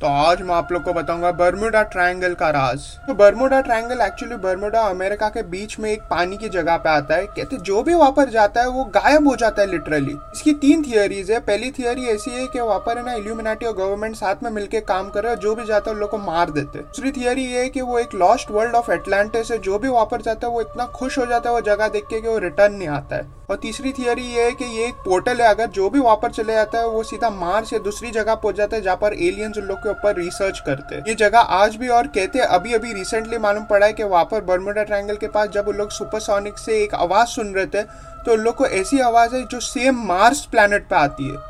तो आज मैं आप लोग को बताऊँगा बर्मुडा ट्रायंगल का राज। तो Bermuda triangle actually Bermuda America के बीच में एक पानी की जगह पे आता है। कहते जो भी वहाँ पर जाता है, वो गायब हो जाता है लिटरली इसकी तीन थियोरीज है। पहली थियोरी ऐसी है कि वहाँ पर है ना इल्यूमिनाटी और गवर्नमेंट साथ में मिलकर काम कर रहे जो भी जाता है उन लोग को मार देते दूसरी थियोरी ये है कि वो एक लॉस्ट वर्ल्ड ऑफ़ एटलांटिस है। जो भी वहाँ पर जाता है, वो इतना खुश हो जाता है, वो जगह देख के कि वो रिटर्न नहीं आता है। और तीसरी थियोरी ये है कि ये एक पोर्टल है। अगर जो भी वहाँ पर चले जाता है, वो सीधा मार्स या दूसरी जगह पहुँच जाता है, जहाँ पर एलियंस उन लोग ऊपर रिसर्च करते। ये जगह आज भी और कहते अभी अभी रिसेंटली मालूम पड़ा है कि वहाँ पर बर्मुडा ट्रायंगल के पास जब उन लोग सुपरसोनिक से एक आवाज़ सुन रहे थे तो उन लोग को ऐसी आवाज़ है जो सेम मार्स प्लैनेट पे आती है।